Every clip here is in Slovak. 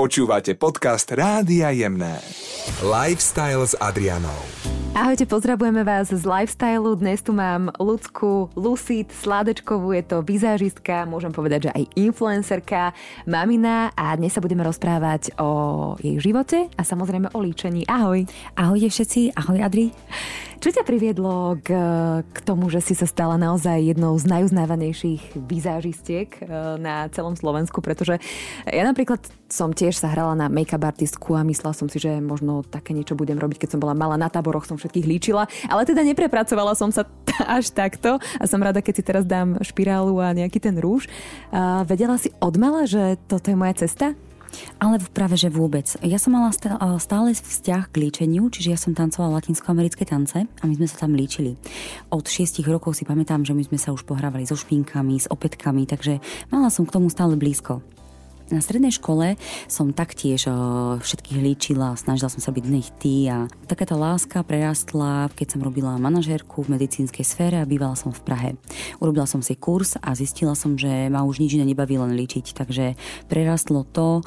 Počúvate podcast Rádia Jemné. Lifestyle s Adrianou. Ahojte, pozdravujeme vás z Lifestylu. Dnes tu mám ľudskú Lucid Sládečkovú, je to vizážistka, môžem povedať, že aj influencerka, mamina a dnes sa budeme rozprávať o jej živote a samozrejme o líčení. Ahoj. Ahojte všetci, ahoj Adri. Čo ťa priviedlo k, k tomu, že si sa stala naozaj jednou z najuznávanejších vizážistiek e, na celom Slovensku? Pretože ja napríklad som tiež sa hrala na make-up artistku a myslela som si, že možno také niečo budem robiť, keď som bola mala na táboroch, som všetkých líčila, ale teda neprepracovala som sa až takto a som rada, keď si teraz dám špirálu a nejaký ten rúž. A vedela si odmala, že toto je moja cesta? Ale práve, že vôbec. Ja som mala stále vzťah k líčeniu, čiže ja som tancovala latinskoamerické tance a my sme sa tam líčili. Od 6 rokov si pamätám, že my sme sa už pohrávali so špinkami, s opätkami, takže mala som k tomu stále blízko. Na strednej škole som taktiež všetkých líčila, snažila som sa byť ty a takáto láska prerastla, keď som robila manažérku v medicínskej sfére a bývala som v Prahe. Urobila som si kurz a zistila som, že ma už nič iné nebaví len líčiť, takže prerastlo to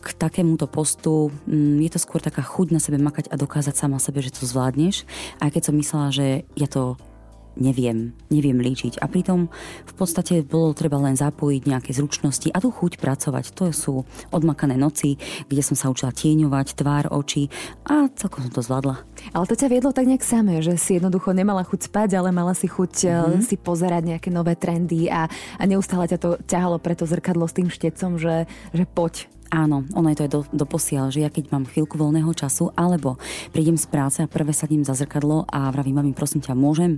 k takémuto postu. Mm, je to skôr taká chuť na sebe makať a dokázať sama sebe, že to zvládneš. Aj keď som myslela, že ja to neviem, neviem líčiť. A pritom v podstate bolo treba len zapojiť nejaké zručnosti a tu chuť pracovať. To sú odmakané noci, kde som sa učila tieňovať tvár, oči a celkom som to zvládla. Ale to ťa viedlo tak nejak samé, že si jednoducho nemala chuť spať, ale mala si chuť mm-hmm. si pozerať nejaké nové trendy a, a neustále ťa to ťahalo pre to zrkadlo s tým štecom, že, že poď, Áno, ono je to aj do, do posiaľ, že ja keď mám chvíľku voľného času, alebo prídem z práce a prvé sadím za zrkadlo a vravím, mami, prosím ťa, môžem?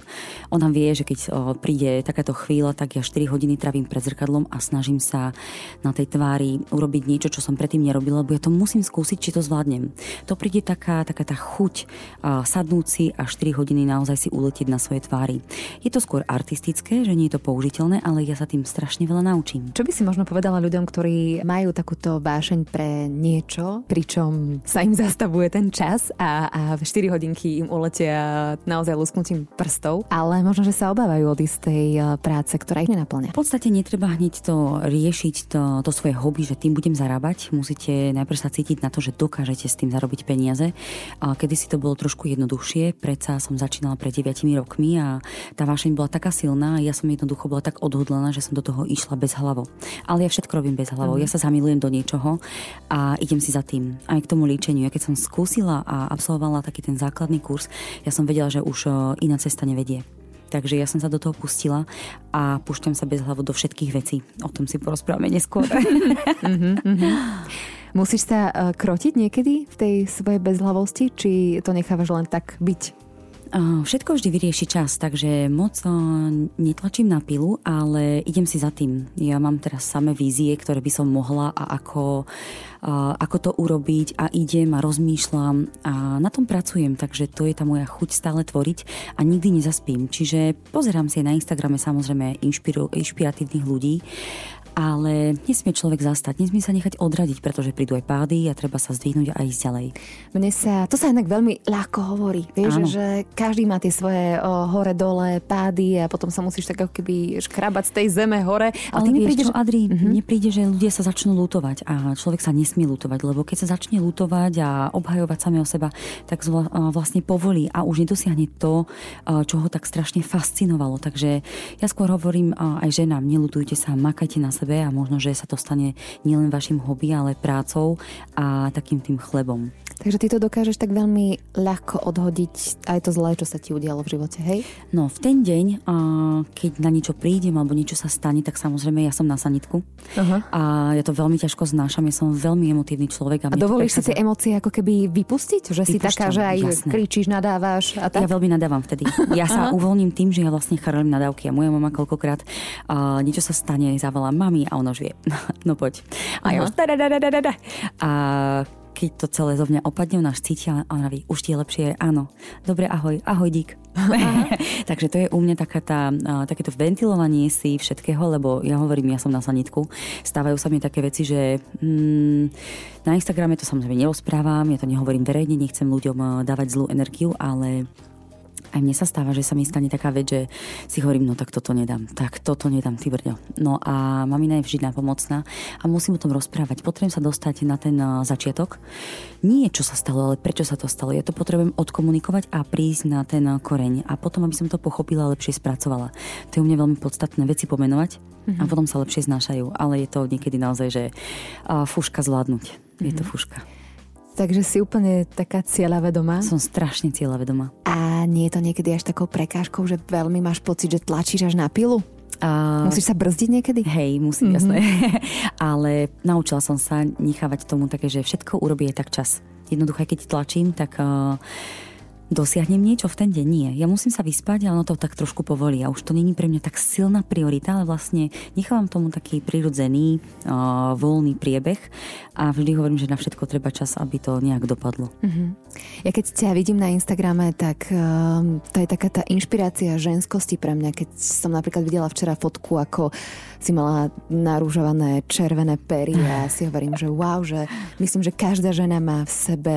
Ona vie, že keď o, príde takáto chvíľa, tak ja 4 hodiny trávim pred zrkadlom a snažím sa na tej tvári urobiť niečo, čo som predtým nerobila, lebo ja to musím skúsiť, či to zvládnem. To príde taká, taká tá chuť a, sadnúť si a 4 hodiny naozaj si uletieť na svoje tvári. Je to skôr artistické, že nie je to použiteľné, ale ja sa tým strašne veľa naučím. Čo by si možno povedala ľuďom, ktorí majú takúto váš vášeň pre niečo, pričom sa im zastavuje ten čas a, a v 4 hodinky im uletia naozaj lusknutím prstov, ale možno, že sa obávajú od istej e, práce, ktorá ich nenaplňa. V podstate netreba hneď to riešiť, to, to svoje hobby, že tým budem zarábať. Musíte najprv sa cítiť na to, že dokážete s tým zarobiť peniaze. A kedy si to bolo trošku jednoduchšie, predsa som začínala pred 9 rokmi a tá vášeň bola taká silná a ja som jednoducho bola tak odhodlaná, že som do toho išla bez hlavo. Ale ja všetko robím bez hlavo. Mm. Ja sa zamilujem do niečoho a idem si za tým. Aj k tomu líčeniu. Ja keď som skúsila a absolvovala taký ten základný kurz, ja som vedela, že už iná cesta nevedie. Takže ja som sa do toho pustila a púšťam sa bez hlavu do všetkých vecí. O tom si porozprávame neskôr. Mhm, mhm. Musíš sa uh, krotiť niekedy v tej svojej bezhlavosti, či to nechávaš len tak byť? Všetko vždy vyrieši čas, takže moc netlačím na pilu, ale idem si za tým. Ja mám teraz samé vízie, ktoré by som mohla a ako, ako to urobiť a idem a rozmýšľam a na tom pracujem, takže to je tá moja chuť stále tvoriť a nikdy nezaspím. Čiže pozerám si na Instagrame samozrejme inšpiru, inšpiratívnych ľudí ale nesmie človek zastať, nesmie sa nechať odradiť, pretože prídu aj pády a treba sa zdvihnúť a ísť ďalej. Mne sa, to sa inak veľmi ľahko hovorí, vieš, Áno. že každý má tie svoje o, hore-dole pády a potom sa musíš tak ako keby škrabať z tej zeme hore. Ale ty mi príde, čo, Adri, uh-huh. mne príde, že ľudia sa začnú lutovať a človek sa nesmie lutovať, lebo keď sa začne lutovať a obhajovať samého seba, tak vlastne povolí a už nedosiahne to, čo ho tak strašne fascinovalo. Takže ja skôr hovorím aj ženám, nelutujte sa, makajte na sebe sebe a možno, že sa to stane nielen vašim hobby, ale prácou a takým tým chlebom. Takže ty to dokážeš tak veľmi ľahko odhodiť aj to zlé, čo sa ti udialo v živote, hej? No, v ten deň, keď na niečo prídem alebo niečo sa stane, tak samozrejme ja som na sanitku. Uh-huh. A ja to veľmi ťažko znášam, ja som veľmi emotívny človek. A, a dovolíš si tie emócie ako keby vypustiť? Že si taká, že aj jasné. kričíš, nadávaš a tak? Ja veľmi nadávam vtedy. Ja sa uvoľním tým, že ja vlastne charlím nadávky a moja mama koľkokrát uh, niečo sa stane, zavolá mami a ona už vie. no poď. A ja už a keď to celé zo mňa opadne, ona cítia a ona ví, už ti je lepšie, áno. Dobre, ahoj, ahoj, dík. Takže to je u mňa taká tá, takéto ventilovanie si všetkého, lebo ja hovorím, ja som na sanitku. Stávajú sa mi také veci, že mm, na Instagrame to samozrejme nerozprávam, ja to nehovorím verejne, nechcem ľuďom dávať zlú energiu, ale Aj mne sa stáva, že sa mi stane taká vec, že si hovorím, no tak toto nedám, tak toto nedám, ty brďo. No a mamina je vždy napomocná a musím o tom rozprávať. Potrebujem sa dostať na ten začiatok. Nie čo sa stalo, ale prečo sa to stalo. Ja to potrebujem odkomunikovať a prísť na ten koreň a potom, aby som to pochopila a lepšie spracovala. To je u mňa veľmi podstatné veci pomenovať mm-hmm. a mhm. potom sa lepšie znášajú. Ale je to niekedy naozaj, že fúška zvládnuť. Mm-hmm. Je to mhm. fúška. Takže si úplne taká cieľavedomá? Som strašne cieľavedomá. A nie je to niekedy až takou prekážkou, že veľmi máš pocit, že tlačíš až na pilu? A... Musíš sa brzdiť niekedy? Hej, musím, mm-hmm. jasné. Ale naučila som sa nechávať tomu také, že všetko urobí tak čas. Jednoducho, keď tlačím, tak uh, dosiahnem niečo v ten deň. Nie. Ja musím sa vyspať, ale ono to tak trošku povolí. A už to není pre mňa tak silná priorita, ale vlastne nechávam tomu taký prirodzený, uh, voľný priebeh a vždy hovorím, že na všetko treba čas, aby to nejak dopadlo. Uh-huh. Ja keď ťa vidím na Instagrame, tak uh, to je taká tá inšpirácia ženskosti pre mňa. Keď som napríklad videla včera fotku, ako si mala narúžované červené pery a si hovorím, že wow, že myslím, že každá žena má v sebe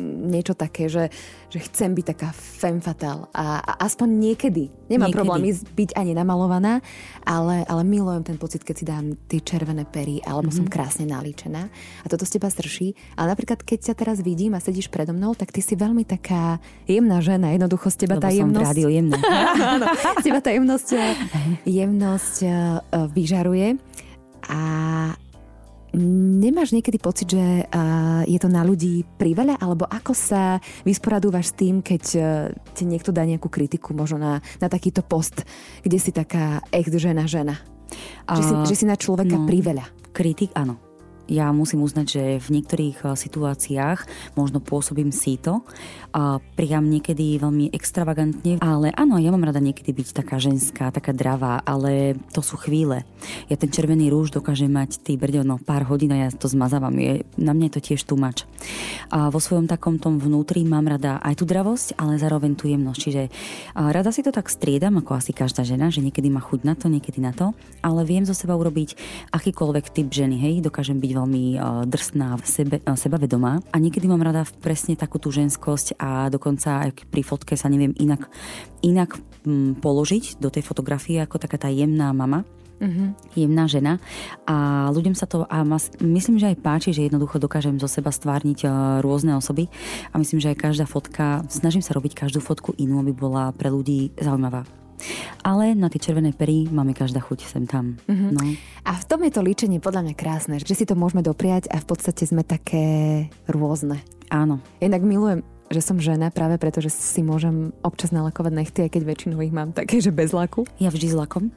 niečo také, že, že chcem byť taká femme fatale a, a aspoň niekedy. Nemám niekedy. problém byť ani namalovaná, ale, ale milujem ten pocit, keď si dám tie červené pery alebo mm-hmm. som krásne nalíčená a toto z teba strší. Ale napríklad, keď ťa teraz vidím a sedíš predo mnou, tak ty si veľmi taká jemná žena. Jednoducho z teba Lebo tá jemnosť... Som jemná. Áno, z teba tá jemnosť, jemnosť uh, vyžaruje a Nemáš niekedy pocit, že je to na ľudí priveľa, alebo ako sa vysporadúvaš s tým, keď uh, ti niekto dá nejakú kritiku možno na, na takýto post, kde si taká ex žena žena? Že, si, že si na človeka no, priveľa. Kritik, áno ja musím uznať, že v niektorých eh, situáciách možno pôsobím síto, a priam niekedy veľmi extravagantne, ale áno, ja mám rada niekedy byť taká ženská, taká dravá, ale to sú chvíle. Ja ten červený rúž dokážem mať tý brďo, no pár hodín a ja to zmazávam. Je, na mňa je to tiež tumač. A vo svojom takom tom vnútri mám rada aj tú dravosť, ale zároveň tú jemnosť. Čiže rada si to tak striedam, ako asi každá žena, že niekedy má chuť na to, niekedy na to, ale viem zo seba urobiť akýkoľvek typ ženy, hej, dokážem byť veľmi drsná, sebe, sebavedomá. A niekedy mám rada presne takú tú ženskosť a dokonca aj pri fotke sa neviem inak, inak mm, položiť do tej fotografie ako taká tá jemná mama, mm-hmm. jemná žena a ľuďom sa to a myslím, že aj páči, že jednoducho dokážem zo seba stvárniť uh, rôzne osoby a myslím, že aj každá fotka, snažím sa robiť každú fotku inú, aby bola pre ľudí zaujímavá. Ale na tie červené pery máme každá chuť sem tam. Mm-hmm. No. A v tom je to líčenie podľa mňa krásne, že si to môžeme dopriať a v podstate sme také rôzne. Áno. Inak milujem že som žena práve preto, že si môžem občas nalakovať nechty, aj keď väčšinou ich mám také, že bez laku. Ja vždy s lakom.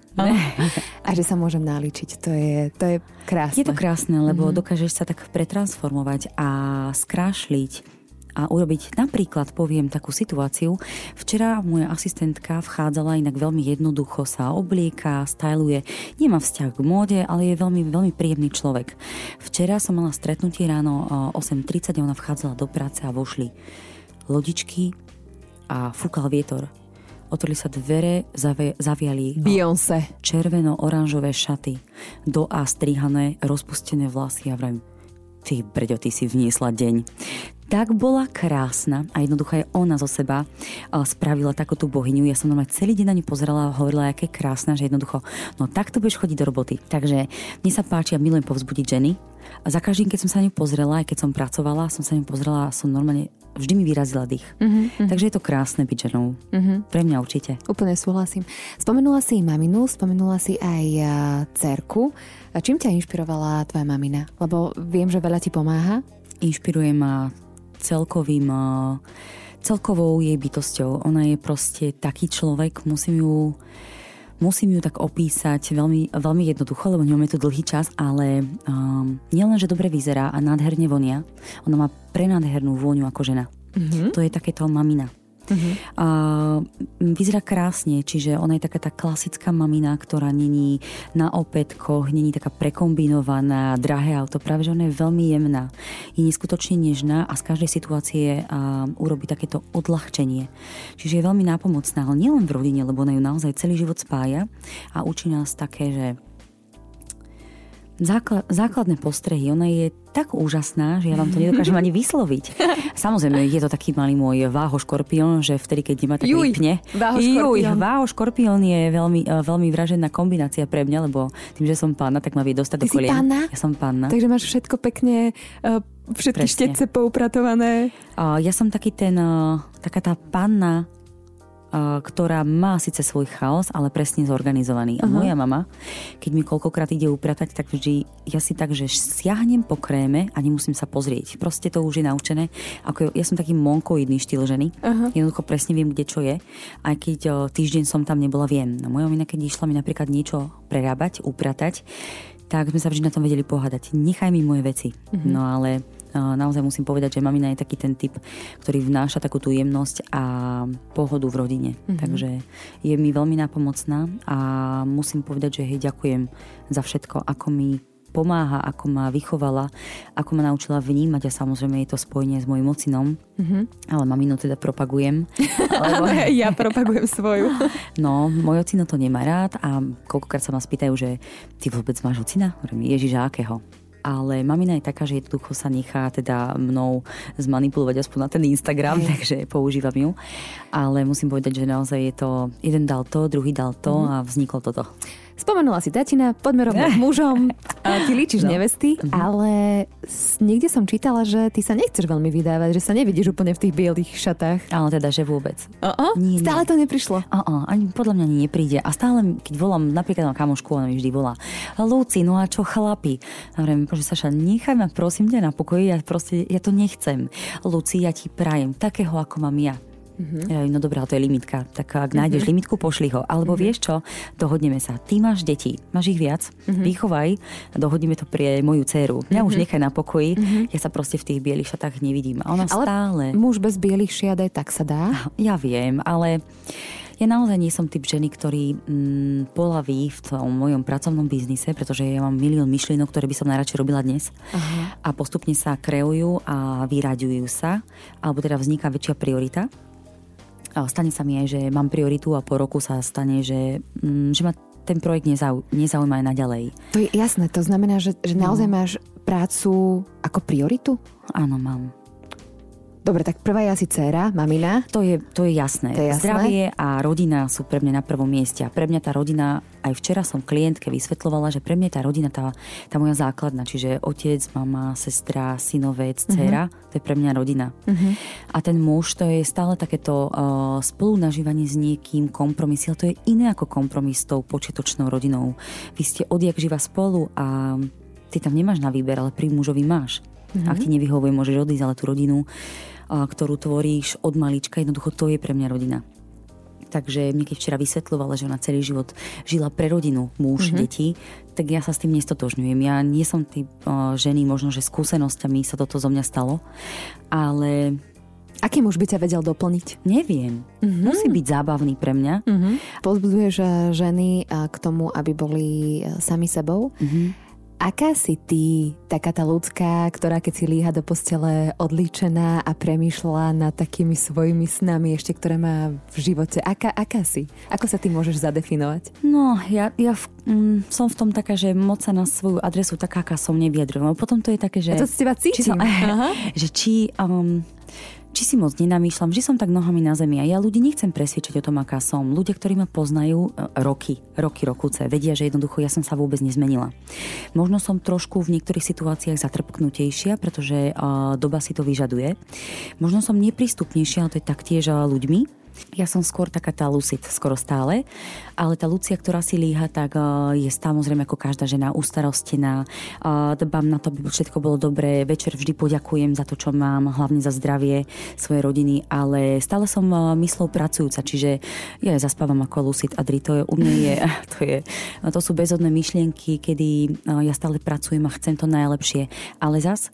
A že sa môžem naličiť. To je, to je krásne. Je to krásne, lebo mm-hmm. dokážeš sa tak pretransformovať a skrášliť a urobiť napríklad, poviem takú situáciu. Včera moja asistentka vchádzala inak veľmi jednoducho sa oblieka, styluje. Nemá vzťah k móde, ale je veľmi, veľmi príjemný človek. Včera som mala stretnutie ráno 8.30 a ona vchádzala do práce a vošli lodičky a fúkal vietor. Otvorili sa dvere, zavi- zaviali Beyoncé. červeno-oranžové šaty, do A strihané, rozpustené vlasy a vrajím, ty brďo, ty si vniesla deň tak bola krásna a jednoducho aj ona zo seba spravila takúto bohyňu. Ja som normálne celý deň na ňu pozerala a hovorila, aké krásna, že jednoducho, no takto budeš chodiť do roboty. Takže mne sa páči a milujem povzbudiť ženy. A za každým, keď som sa na ňu pozrela, aj keď som pracovala, som sa na ňu pozrela a som normálne vždy mi vyrazila dých. Uh-huh, Takže je to krásne byť ženou. Uh-huh. Pre mňa určite. Úplne súhlasím. Spomenula si maminu, spomenula si aj uh, cerku. A čím ťa inšpirovala tvoja mamina? Lebo viem, že veľa ti pomáha. Inšpiruje ma celkovým celkovou jej bytosťou. Ona je proste taký človek, musím ju musím ju tak opísať veľmi, veľmi jednoducho, lebo je to dlhý čas, ale um, nielen, že dobre vyzerá a nádherne vonia, ona má prenádhernú vôňu ako žena. Mm-hmm. To je takéto mamina. Uh-huh. A vyzerá krásne, čiže ona je taká tá klasická mamina, ktorá není na opätkoch, není taká prekombinovaná, drahé auto, práve že ona je veľmi jemná. Je neskutočne nežná a z každej situácie a, urobí takéto odľahčenie. Čiže je veľmi nápomocná, ale nielen v rodine, lebo ona ju naozaj celý život spája a učí nás také, že Základ, základné postrehy. Ona je tak úžasná, že ja vám to nedokážem ani vysloviť. Samozrejme, je to taký malý môj váho škorpión, že vtedy, keď nemá tak Juj, vypne. váho škorpión. Juj, váho škorpión je veľmi, eh, veľmi vražená kombinácia pre mňa, lebo tým, že som pána, tak ma vie dostať Ty do kolien. panna? Ja som panna. Takže máš všetko pekne, uh, všetky Presne. štetce poupratované. Ja som taký ten, eh, taká tá panna, ktorá má síce svoj chaos, ale presne zorganizovaný. A moja mama, keď mi koľkokrát ide upratať, tak vždy ja si tak, že siahnem po kréme a nemusím sa pozrieť. Proste to už je naučené. Ako ja som taký monkoidný štýl ženy. Jednoducho presne viem, kde čo je. Aj keď eh, týždeň som tam nebola, viem. No moja mamina, keď išla mi napríklad niečo prerábať, upratať, tak sme sa vždy na tom vedeli pohádať. Nechaj mi moje veci. No ale naozaj musím povedať, že mamina je taký ten typ, ktorý vnáša takú tú jemnosť a pohodu v rodine. Takže je mi veľmi nápomocná a musím povedať, že hej, ďakujem za všetko, ako mi pomáha, ako ma vychovala, ako ma naučila vnímať a samozrejme je to spojenie s mojim ocinom. Ale maminu teda propagujem. Lebo, ja propagujem svoju. No, môj ocino to nemá rád a koľkokrát sa ma spýtajú, že ty vôbec máš ocina? Ježiš, akého? Ale mamina je taká, že jednoducho sa nechá teda mnou zmanipulovať aspoň na ten Instagram, takže používam ju. Ale musím povedať, že naozaj je to, jeden dal to, druhý dal to a vzniklo toto. Spomenula si tatina, poďme rovno k mužom. Ty líčiš No. nevesty, ale s- niekde som čítala, že ty sa nechceš veľmi vydávať, že sa nevidíš úplne v tých bielých šatách. Ale teda, že vôbec. O-o, Nie, nie. stále to neprišlo. A, a, ani podľa mňa ani nepríde. A stále, keď volám napríklad na kamošku, ona mi vždy volá. Luci, no a čo chlapi? A hovorím, že Saša, nechaj ma prosím ťa na pokoji, ja proste, ja to nechcem. Luci, ja ti prajem takého, ako mám ja. Mm-hmm. Ja, no dobré, ale to je limitka. Tak ak nájdeš limitku, pošli ho. Alebo mm-hmm. vieš čo, dohodneme sa. Ty máš deti, máš ich viac, mm-hmm. vychovaj, dohodneme to pre moju dceru. Mňa mm-hmm. už nechaj na pokoji, mm-hmm. ja sa proste v tých bielých šatách nevidím. A ona Ale stále... muž bez bielých šiat aj tak sa dá. Ja viem, ale ja naozaj nie som typ ženy, ktorý mm, polaví v tom mojom pracovnom biznise, pretože ja mám milión myšlienok, ktoré by som najradšej robila dnes. Aha. A postupne sa kreujú a vyraďujú sa, alebo teda vzniká väčšia priorita. Stane sa mi aj, že mám prioritu a po roku sa stane, že, mm, že ma ten projekt nezau, nezaujíma aj naďalej. To je jasné, to znamená, že, že naozaj máš prácu ako prioritu? Áno, mám. Dobre, tak prvá je asi dcéra, mamina. To je, to je jasné. To je jasné. Zdravie a rodina sú pre mňa na prvom mieste. A pre mňa tá rodina, aj včera som klientke vysvetlovala, že pre mňa tá rodina, tá, tá moja základná, čiže otec, mama, sestra, synovec, dcera, uh-huh. to je pre mňa rodina. Uh-huh. A ten muž, to je stále takéto uh, spolunažívanie s niekým, kompromisy, ale to je iné ako kompromis s tou počiatočnou rodinou. Vy ste odjak živa spolu a ty tam nemáš na výber, ale pri mužovi máš. Uh-huh. Ak ti nevyhovuje, môžeš odísť, ale tú rodinu ktorú tvoríš od malička, jednoducho to je pre mňa rodina. Takže mne keď včera vysvetľovala, že ona celý život žila pre rodinu, muž, mm-hmm. deti, tak ja sa s tým nestotožňujem. Ja nie som typ uh, ženy, možno, že skúsenosťami sa toto zo mňa stalo, ale Aký muž by ťa vedel doplniť? neviem. Mm-hmm. Musí byť zábavný pre mňa. Mm-hmm. Pozbudzuješ eh, ženy eh, k tomu, aby boli eh, sami sebou. Mm-hmm. Aká si ty, taká tá ľudská, ktorá keď si líha do postele odlíčená a premýšľa nad takými svojimi snami ešte, ktoré má v živote? Aká, aká si? Ako sa ty môžeš zadefinovať? No, ja, ja v, mm, som v tom taká, že moc sa na svoju adresu taká, aká som nevyjadrujem. Lebo Potom to je také, že... Ja to z teba či cítim. som, Aha. že či, um, či si moc nenamýšľam, že som tak nohami na zemi a ja ľudí nechcem presvedčiť o tom, aká som. Ľudia, ktorí ma poznajú e, roky, roky, rokuce, vedia, že jednoducho ja som sa vôbec nezmenila. Možno som trošku v niektorých situáciách zatrpknutejšia, pretože doba si to vyžaduje. Možno som neprístupnejšia, ale to je taktiež ľuďmi, ja som skôr taká tá lucid, skoro stále, ale tá Lucia, ktorá si líha, tak uh, je samozrejme ako každá žena ustarostená, uh, dbám na to, aby všetko bolo dobré, večer vždy poďakujem za to, čo mám, hlavne za zdravie svojej rodiny, ale stále som uh, myslou pracujúca, čiže ja zaspávam ako lucid. Adri, to je u mňa je, to, je, to sú bezodné myšlienky, kedy ja stále pracujem a chcem to najlepšie, ale zas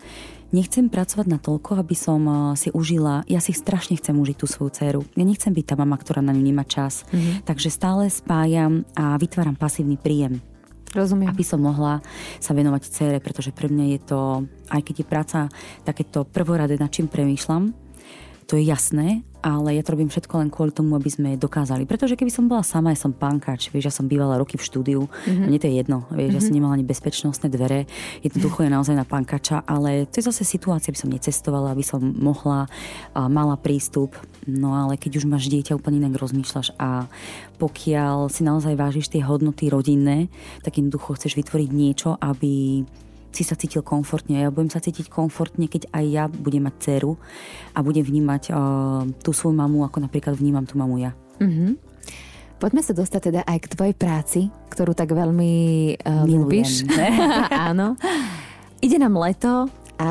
Nechcem pracovať na toľko, aby som eh, si užila, ja si strašne chcem užiť tú svoju dceru. Ja nechcem byť tá mama, ktorá na ňu nemá čas. Mm-hmm. Takže stále spájam a vytváram pasívny príjem Rozumiem. aby som mohla sa venovať cére, pretože pre mňa je to, aj keď je práca takéto prvoradé, nad čím premýšľam, to je jasné, ale ja to robím všetko len kvôli tomu, aby sme dokázali. Pretože keby som bola sama, ja som pankač, vieš, ja som bývala roky v štúdiu, mm-hmm. mne to je jedno, vieš, mm-hmm. ja som mhm. nemala ani bezpečnostné dvere, jednoducho je naozaj na pankača, ale to je zase situácia, aby som necestovala, aby som mohla, a mala prístup, no ale keď už máš dieťa, úplne inak rozmýšľaš a pokiaľ si naozaj vážiš tie hodnoty rodinné, tak jednoducho chceš vytvoriť niečo, aby si sa cítil komfortne. Ja budem sa cítiť komfortne, keď aj ja budem mať dceru a budem vnímať uh, tú svoju mamu, ako napríklad vnímam tú mamu ja. Mm-hmm. Poďme sa dostať teda aj k tvojej práci, ktorú tak veľmi uh, ľúbiš. Áno. Ide nám leto, a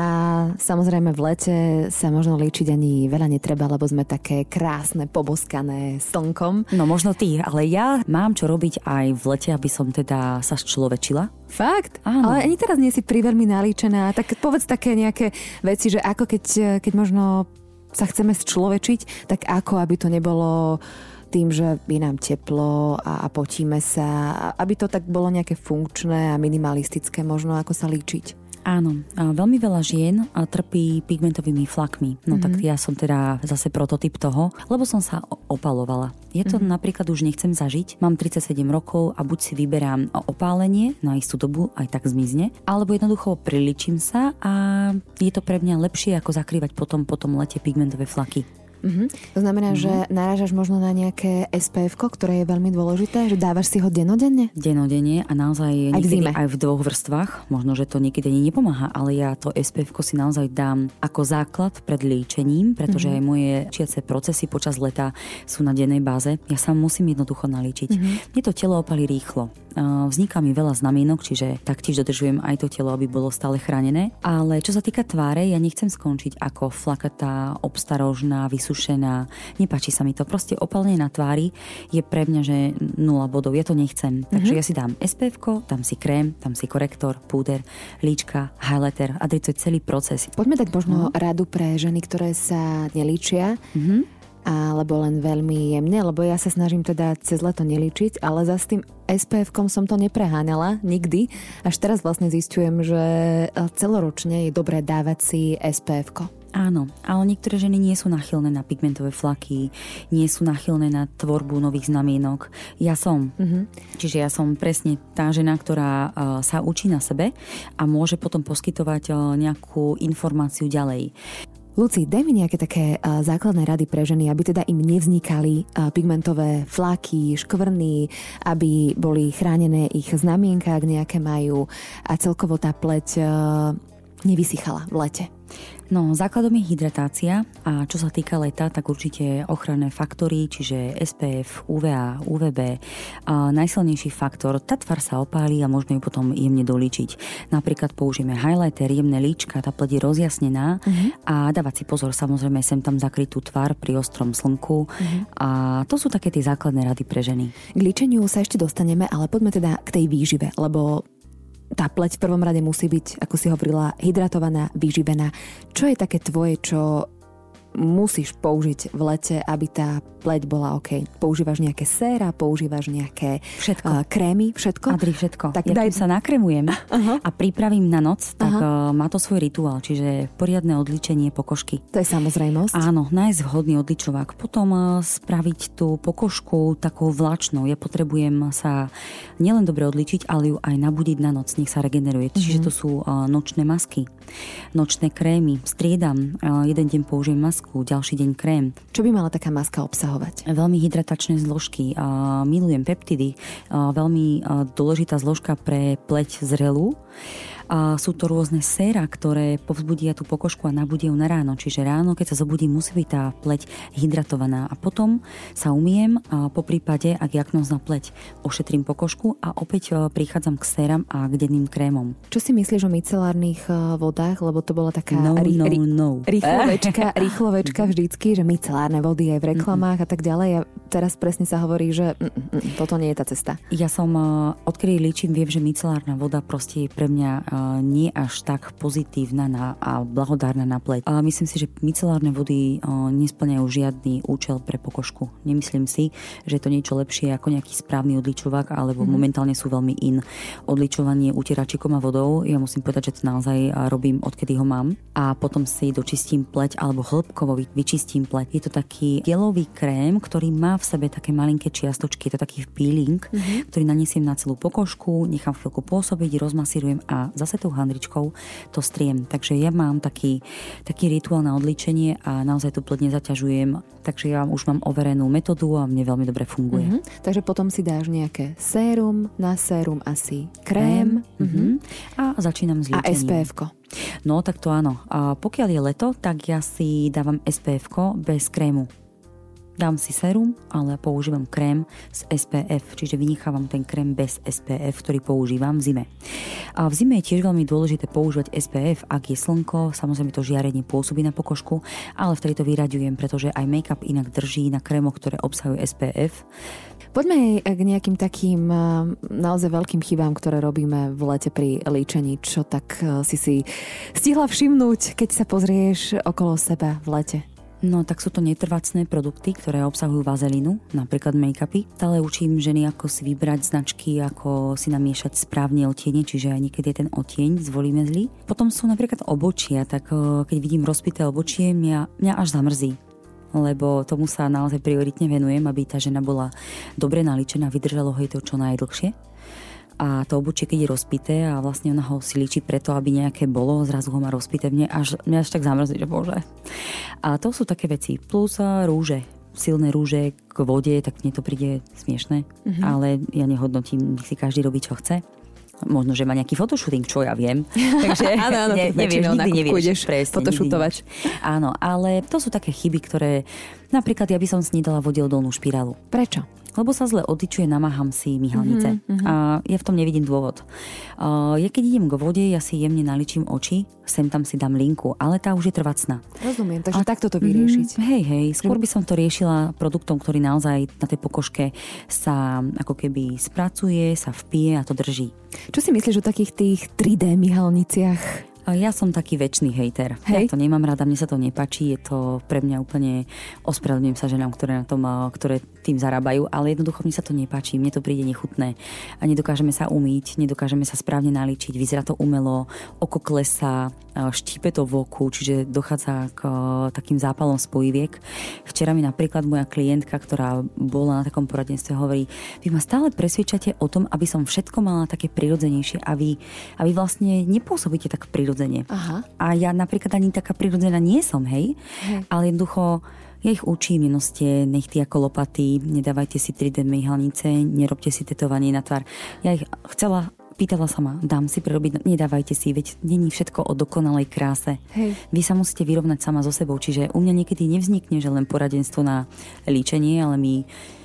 samozrejme v lete sa možno líčiť ani veľa netreba, lebo sme také krásne, poboskané slnkom. No možno ty, ale ja mám čo robiť aj v lete, aby som teda sa človečila. Fakt? Áno. Ale ani teraz nie si priveľmi nalíčená. Tak povedz také nejaké veci, že ako keď, keď možno sa chceme človečiť, tak ako, aby to nebolo tým, že by nám teplo a, a potíme sa, aby to tak bolo nejaké funkčné a minimalistické možno, ako sa líčiť. Áno, a veľmi veľa žien trpí pigmentovými flakmi. No mm-hmm. tak mhm. ja som teda zase prototyp toho, lebo som sa opalovala. Je to mm-hmm. napríklad už nechcem zažiť, mám 37 rokov a buď si vyberám opálenie na istú dobu, aj tak zmizne, alebo jednoducho priličím sa a je to pre mňa lepšie ako zakrývať potom potom lete pigmentové flaky. Uh-huh. To znamená, uh-huh. že narážaš možno na nejaké SPF, ktoré je veľmi dôležité, že dávaš si ho denodenne? Denodenne a naozaj aj v aj v dvoch vrstvách. Možno, že to niekedy ani nepomáha, ale ja to SPF si naozaj dám ako základ pred líčením, pretože uh-huh. aj moje čiace procesy počas leta sú na dennej báze. Ja sa musím jednoducho nalíčiť. Uh-huh. Mne to telo opali rýchlo. Vzniká mi veľa znamienok, čiže taktiež dodržujem aj to telo, aby bolo stále chránené. Ale čo sa týka tváre, ja nechcem skončiť ako flakatá, obstarožná, vysušená. Nepáči sa mi to. Proste opalenie na tvári je pre mňa, že nula bodov. Ja to nechcem. Mm-hmm. Takže ja si dám SPF, dám si krém, dám si korektor, púder, líčka, highlighter a to je celý proces. Poďme dať možno mm-hmm. radu pre ženy, ktoré sa nelíčia. Mm-hmm alebo len veľmi jemne, lebo ja sa snažím teda cez leto neličiť, ale za s tým SPF-kom som to nepreháňala nikdy. Až teraz vlastne zistujem, že e, celoročne je dobré dávať si SPF-ko. Áno, ale niektoré ženy nie sú nachylné na pigmentové flaky, nie sú nachylné na tvorbu nových znamienok. Ja som. Mm-hmm. Čiže ja som presne tá žena, ktorá uh, sa učí na sebe a môže potom poskytovať uh, nejakú informáciu ďalej. Luci, daj mi nejaké také uh, základné rady pre ženy, aby teda im nevznikali uh, pigmentové flaky, škvrny, aby boli chránené ich znamienka, ak nejaké majú a celkovo tá pleť uh, nevysychala v lete. No, základom je hydratácia a čo sa týka leta, tak určite ochranné faktory, čiže SPF, UVA, UVB. A najsilnejší faktor, tá tvar sa opáli a môžeme ju potom jemne dolíčiť. Napríklad použijeme highlighter, jemné líčka, tá pleť je rozjasnená uh-huh. a dávať si pozor, samozrejme sem tam zakrytú tvár pri ostrom slnku uh-huh. a to sú také tie základné rady pre ženy. K líčeniu sa ešte dostaneme, ale poďme teda k tej výžive, lebo tá pleť v prvom rade musí byť, ako si hovorila, hydratovaná, vyživená. Čo je také tvoje, čo musíš použiť v lete, aby tá pleť bola OK. Používaš nejaké séra, používaš nejaké všetko. Uh, krémy, všetko? Adri, všetko. Tak ja daj... sa nakremujem uh-huh. a pripravím na noc, tak uh-huh. uh, má to svoj rituál, čiže poriadne odličenie pokožky. To je samozrejmosť. Áno, nájsť vhodný odličovák. Potom uh, spraviť tú pokožku takou vlačnou. Ja potrebujem sa nielen dobre odličiť, ale ju aj nabudiť na noc, nech sa regeneruje. Uh-huh. Čiže to sú uh, nočné masky, nočné krémy. Striedam, jeden deň použijem masku masku, ďalší deň krém. Čo by mala taká maska obsahovať? Veľmi hydratačné zložky. Milujem peptidy. Veľmi dôležitá zložka pre pleť zrelú a sú to rôzne séra, ktoré povzbudia tú pokožku a nabudia ju na ráno. Čiže ráno, keď sa zobudí, musí byť tá pleť hydratovaná. A potom sa umiem a po prípade, ak je na pleť, ošetrím pokožku a opäť e, prichádzam k séram a k denným krémom. Čo si myslíš o micelárnych e, vodách? Lebo to bola taká no, rí, no, no. rýchlovečka, rýchlovečka vždycky, že micelárne vody aj v reklamách mm-hmm. a tak ďalej. A teraz presne sa hovorí, že mm, mm, mm toto nie je tá cesta. Ja som, e, odkedy ličím, viem, že micelárna voda proste je pre mňa nie až tak pozitívna na, a blahodárna na pleť. A myslím si, že micelárne vody nesplňajú žiadny účel pre pokožku. Nemyslím si, že je to niečo lepšie ako nejaký správny odličovák, alebo mm-hmm. momentálne sú veľmi in. Odličovanie utieračikom a vodou, ja musím povedať, že to naozaj robím odkedy ho mám. A potom si dočistím pleť alebo hĺbkovo vyčistím pleť. Je to taký gelový krém, ktorý má v sebe také malinké čiastočky, je to taký peeling, mm-hmm. ktorý nanesiem na celú pokožku, nechám chvíľku pôsobiť, rozmasírujem a zase tou handričkou to striem. Takže ja mám taký, taký rituál na odličenie a naozaj tu plodne zaťažujem. Takže ja už mám overenú metódu a mne veľmi dobre funguje. Mm-hmm. Takže potom si dáš nejaké sérum, na sérum asi krém. Mm-hmm. A začínam s liečením. A spf No tak to áno. A pokiaľ je leto, tak ja si dávam spf bez krému. Dám si serum, ale používam krém z SPF, čiže vynechávam ten krém bez SPF, ktorý používam v zime. A v zime je tiež veľmi dôležité používať SPF, ak je slnko, samozrejme to žiarenie pôsobí na pokožku, ale vtedy to vyraďujem, pretože aj make-up inak drží na krémoch, ktoré obsahujú SPF. Poďme k nejakým takým eh, naozaj veľkým chybám, ktoré robíme v lete pri líčení. Čo tak eh, si si stihla všimnúť, keď sa pozrieš okolo seba v lete? No tak sú to netrvacné produkty, ktoré obsahujú vazelinu, napríklad make-upy. Stále učím ženy, ako si vybrať značky, ako si namiešať správne otiene, čiže niekedy ten otieň zvolíme zlý. Potom sú napríklad obočia, tak eh, keď vidím rozpité obočie, mňa, mňa až zamrzí lebo tomu sa naozaj prioritne venujem, aby tá žena bola dobre naličená, vydržalo jej to čo najdlhšie a to obučie, keď je rozpité a vlastne ona ho si líči preto, aby nejaké bolo, zrazu ho má rozpité, mne až, mne až tak zamrzí, že bože. A to sú také veci. Plus rúže, silné rúže k vode, tak mne to príde smiešne, mm-hmm. ale ja nehodnotím, nech si každý robí, čo chce. Možno, že má nejaký fotoshooting, čo ja viem. Takže áno, áno, ne, nevieš, nikdy nevieš. Presne, photoshootовať. Áno, ale to sú také chyby, ktoré... Napríklad ja by som snídala vodil dolnú špirálu. Prečo? Lebo sa zle odličuje, namáham si myhalnice. Mm-hmm. A ja v tom nevidím dôvod. Uh, ja keď idem k vode, ja si jemne naličím oči, sem tam si dám linku, ale tá už je trvacná. Rozumiem, takže a, takto to vyriešiť. Mm, hej, hej, skôr by som to riešila produktom, ktorý naozaj na tej pokožke sa ako keby spracuje, sa vpije a to drží. Čo si myslíš o takých tých 3D myhalniciach? Ja som taký väčší hejter. Hej. Ja to nemám rada, mne sa to nepačí, je to pre mňa úplne, ospravedlňujem sa ženám, ktoré na tom, ktoré tým zarábajú, ale jednoducho mne sa to nepáči, mne to príde nechutné a nedokážeme sa umýť, nedokážeme sa správne naličiť, vyzerá to umelo, oko klesá, štípe to v oku, čiže dochádza k takým zápalom spojiviek. Včera mi napríklad moja klientka, ktorá bola na takom poradenstve, hovorí, vy ma stále presvedčate o tom, aby som všetko mala také prirodzenejšie a vy, a vy vlastne nepôsobíte tak prirodzene. Aha. A ja napríklad ani taká prirodzená nie som, hej, hej. ale jednoducho ja ich učím, jenom ste nechty ako lopaty, nedávajte si 3D myhalnice, nerobte si tetovanie na tvár. Ja ich chcela Pýtala sa ma, dám si prerobiť, nedávajte si, veď není všetko o dokonalej kráse. Hej. Vy sa musíte vyrovnať sama so sebou, čiže u mňa niekedy nevznikne, že len poradenstvo na líčenie, ale my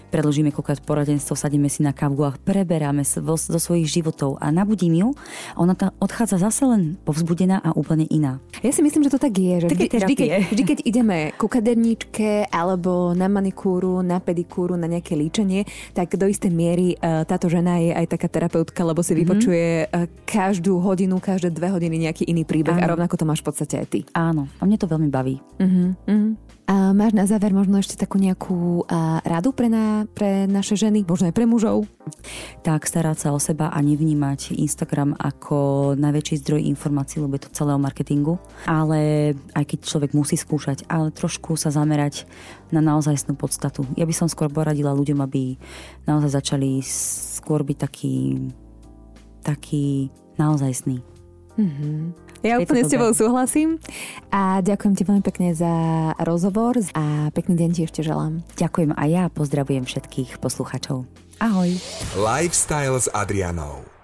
predložíme koľko poradenstvo, sadíme si na kávu a preberáme zo, svojich životov a nabudím ju ona tam odchádza zase len povzbudená a úplne iná. Ja si myslím, že to tak je, že vždy, vždy, keď, vždy keď ideme ku kaderníčke alebo na manikúru, na pedikúru, na nejaké líčenie, tak do istej miery uh, táto žena je aj taká terapeutka, lebo si mm-hmm. vypočuje uh, každú hodinu, každé dve hodiny nejaký iný príbeh Áno. a rovnako to máš v podstate aj ty. Áno, a mne to veľmi baví. Mm-hmm. A máš na záver možno ešte takú nejakú a, radu pre, na, pre naše ženy, možno aj pre mužov? Tak starať sa o seba a nevnímať Instagram ako najväčší zdroj informácií, lebo je to celé o marketingu. Ale aj keď človek musí skúšať, ale trošku sa zamerať na naozajstnú podstatu. Ja by som skôr poradila ľuďom, aby naozaj začali skôr byť taký, taký naozajstný. Mm-hmm. Ja úplne s tebou súhlasím a ďakujem ti veľmi pekne za rozhovor a pekný deň ti ešte želám. Ďakujem a ja pozdravujem všetkých posluchačov. Ahoj. Lifestyle s Adrianou.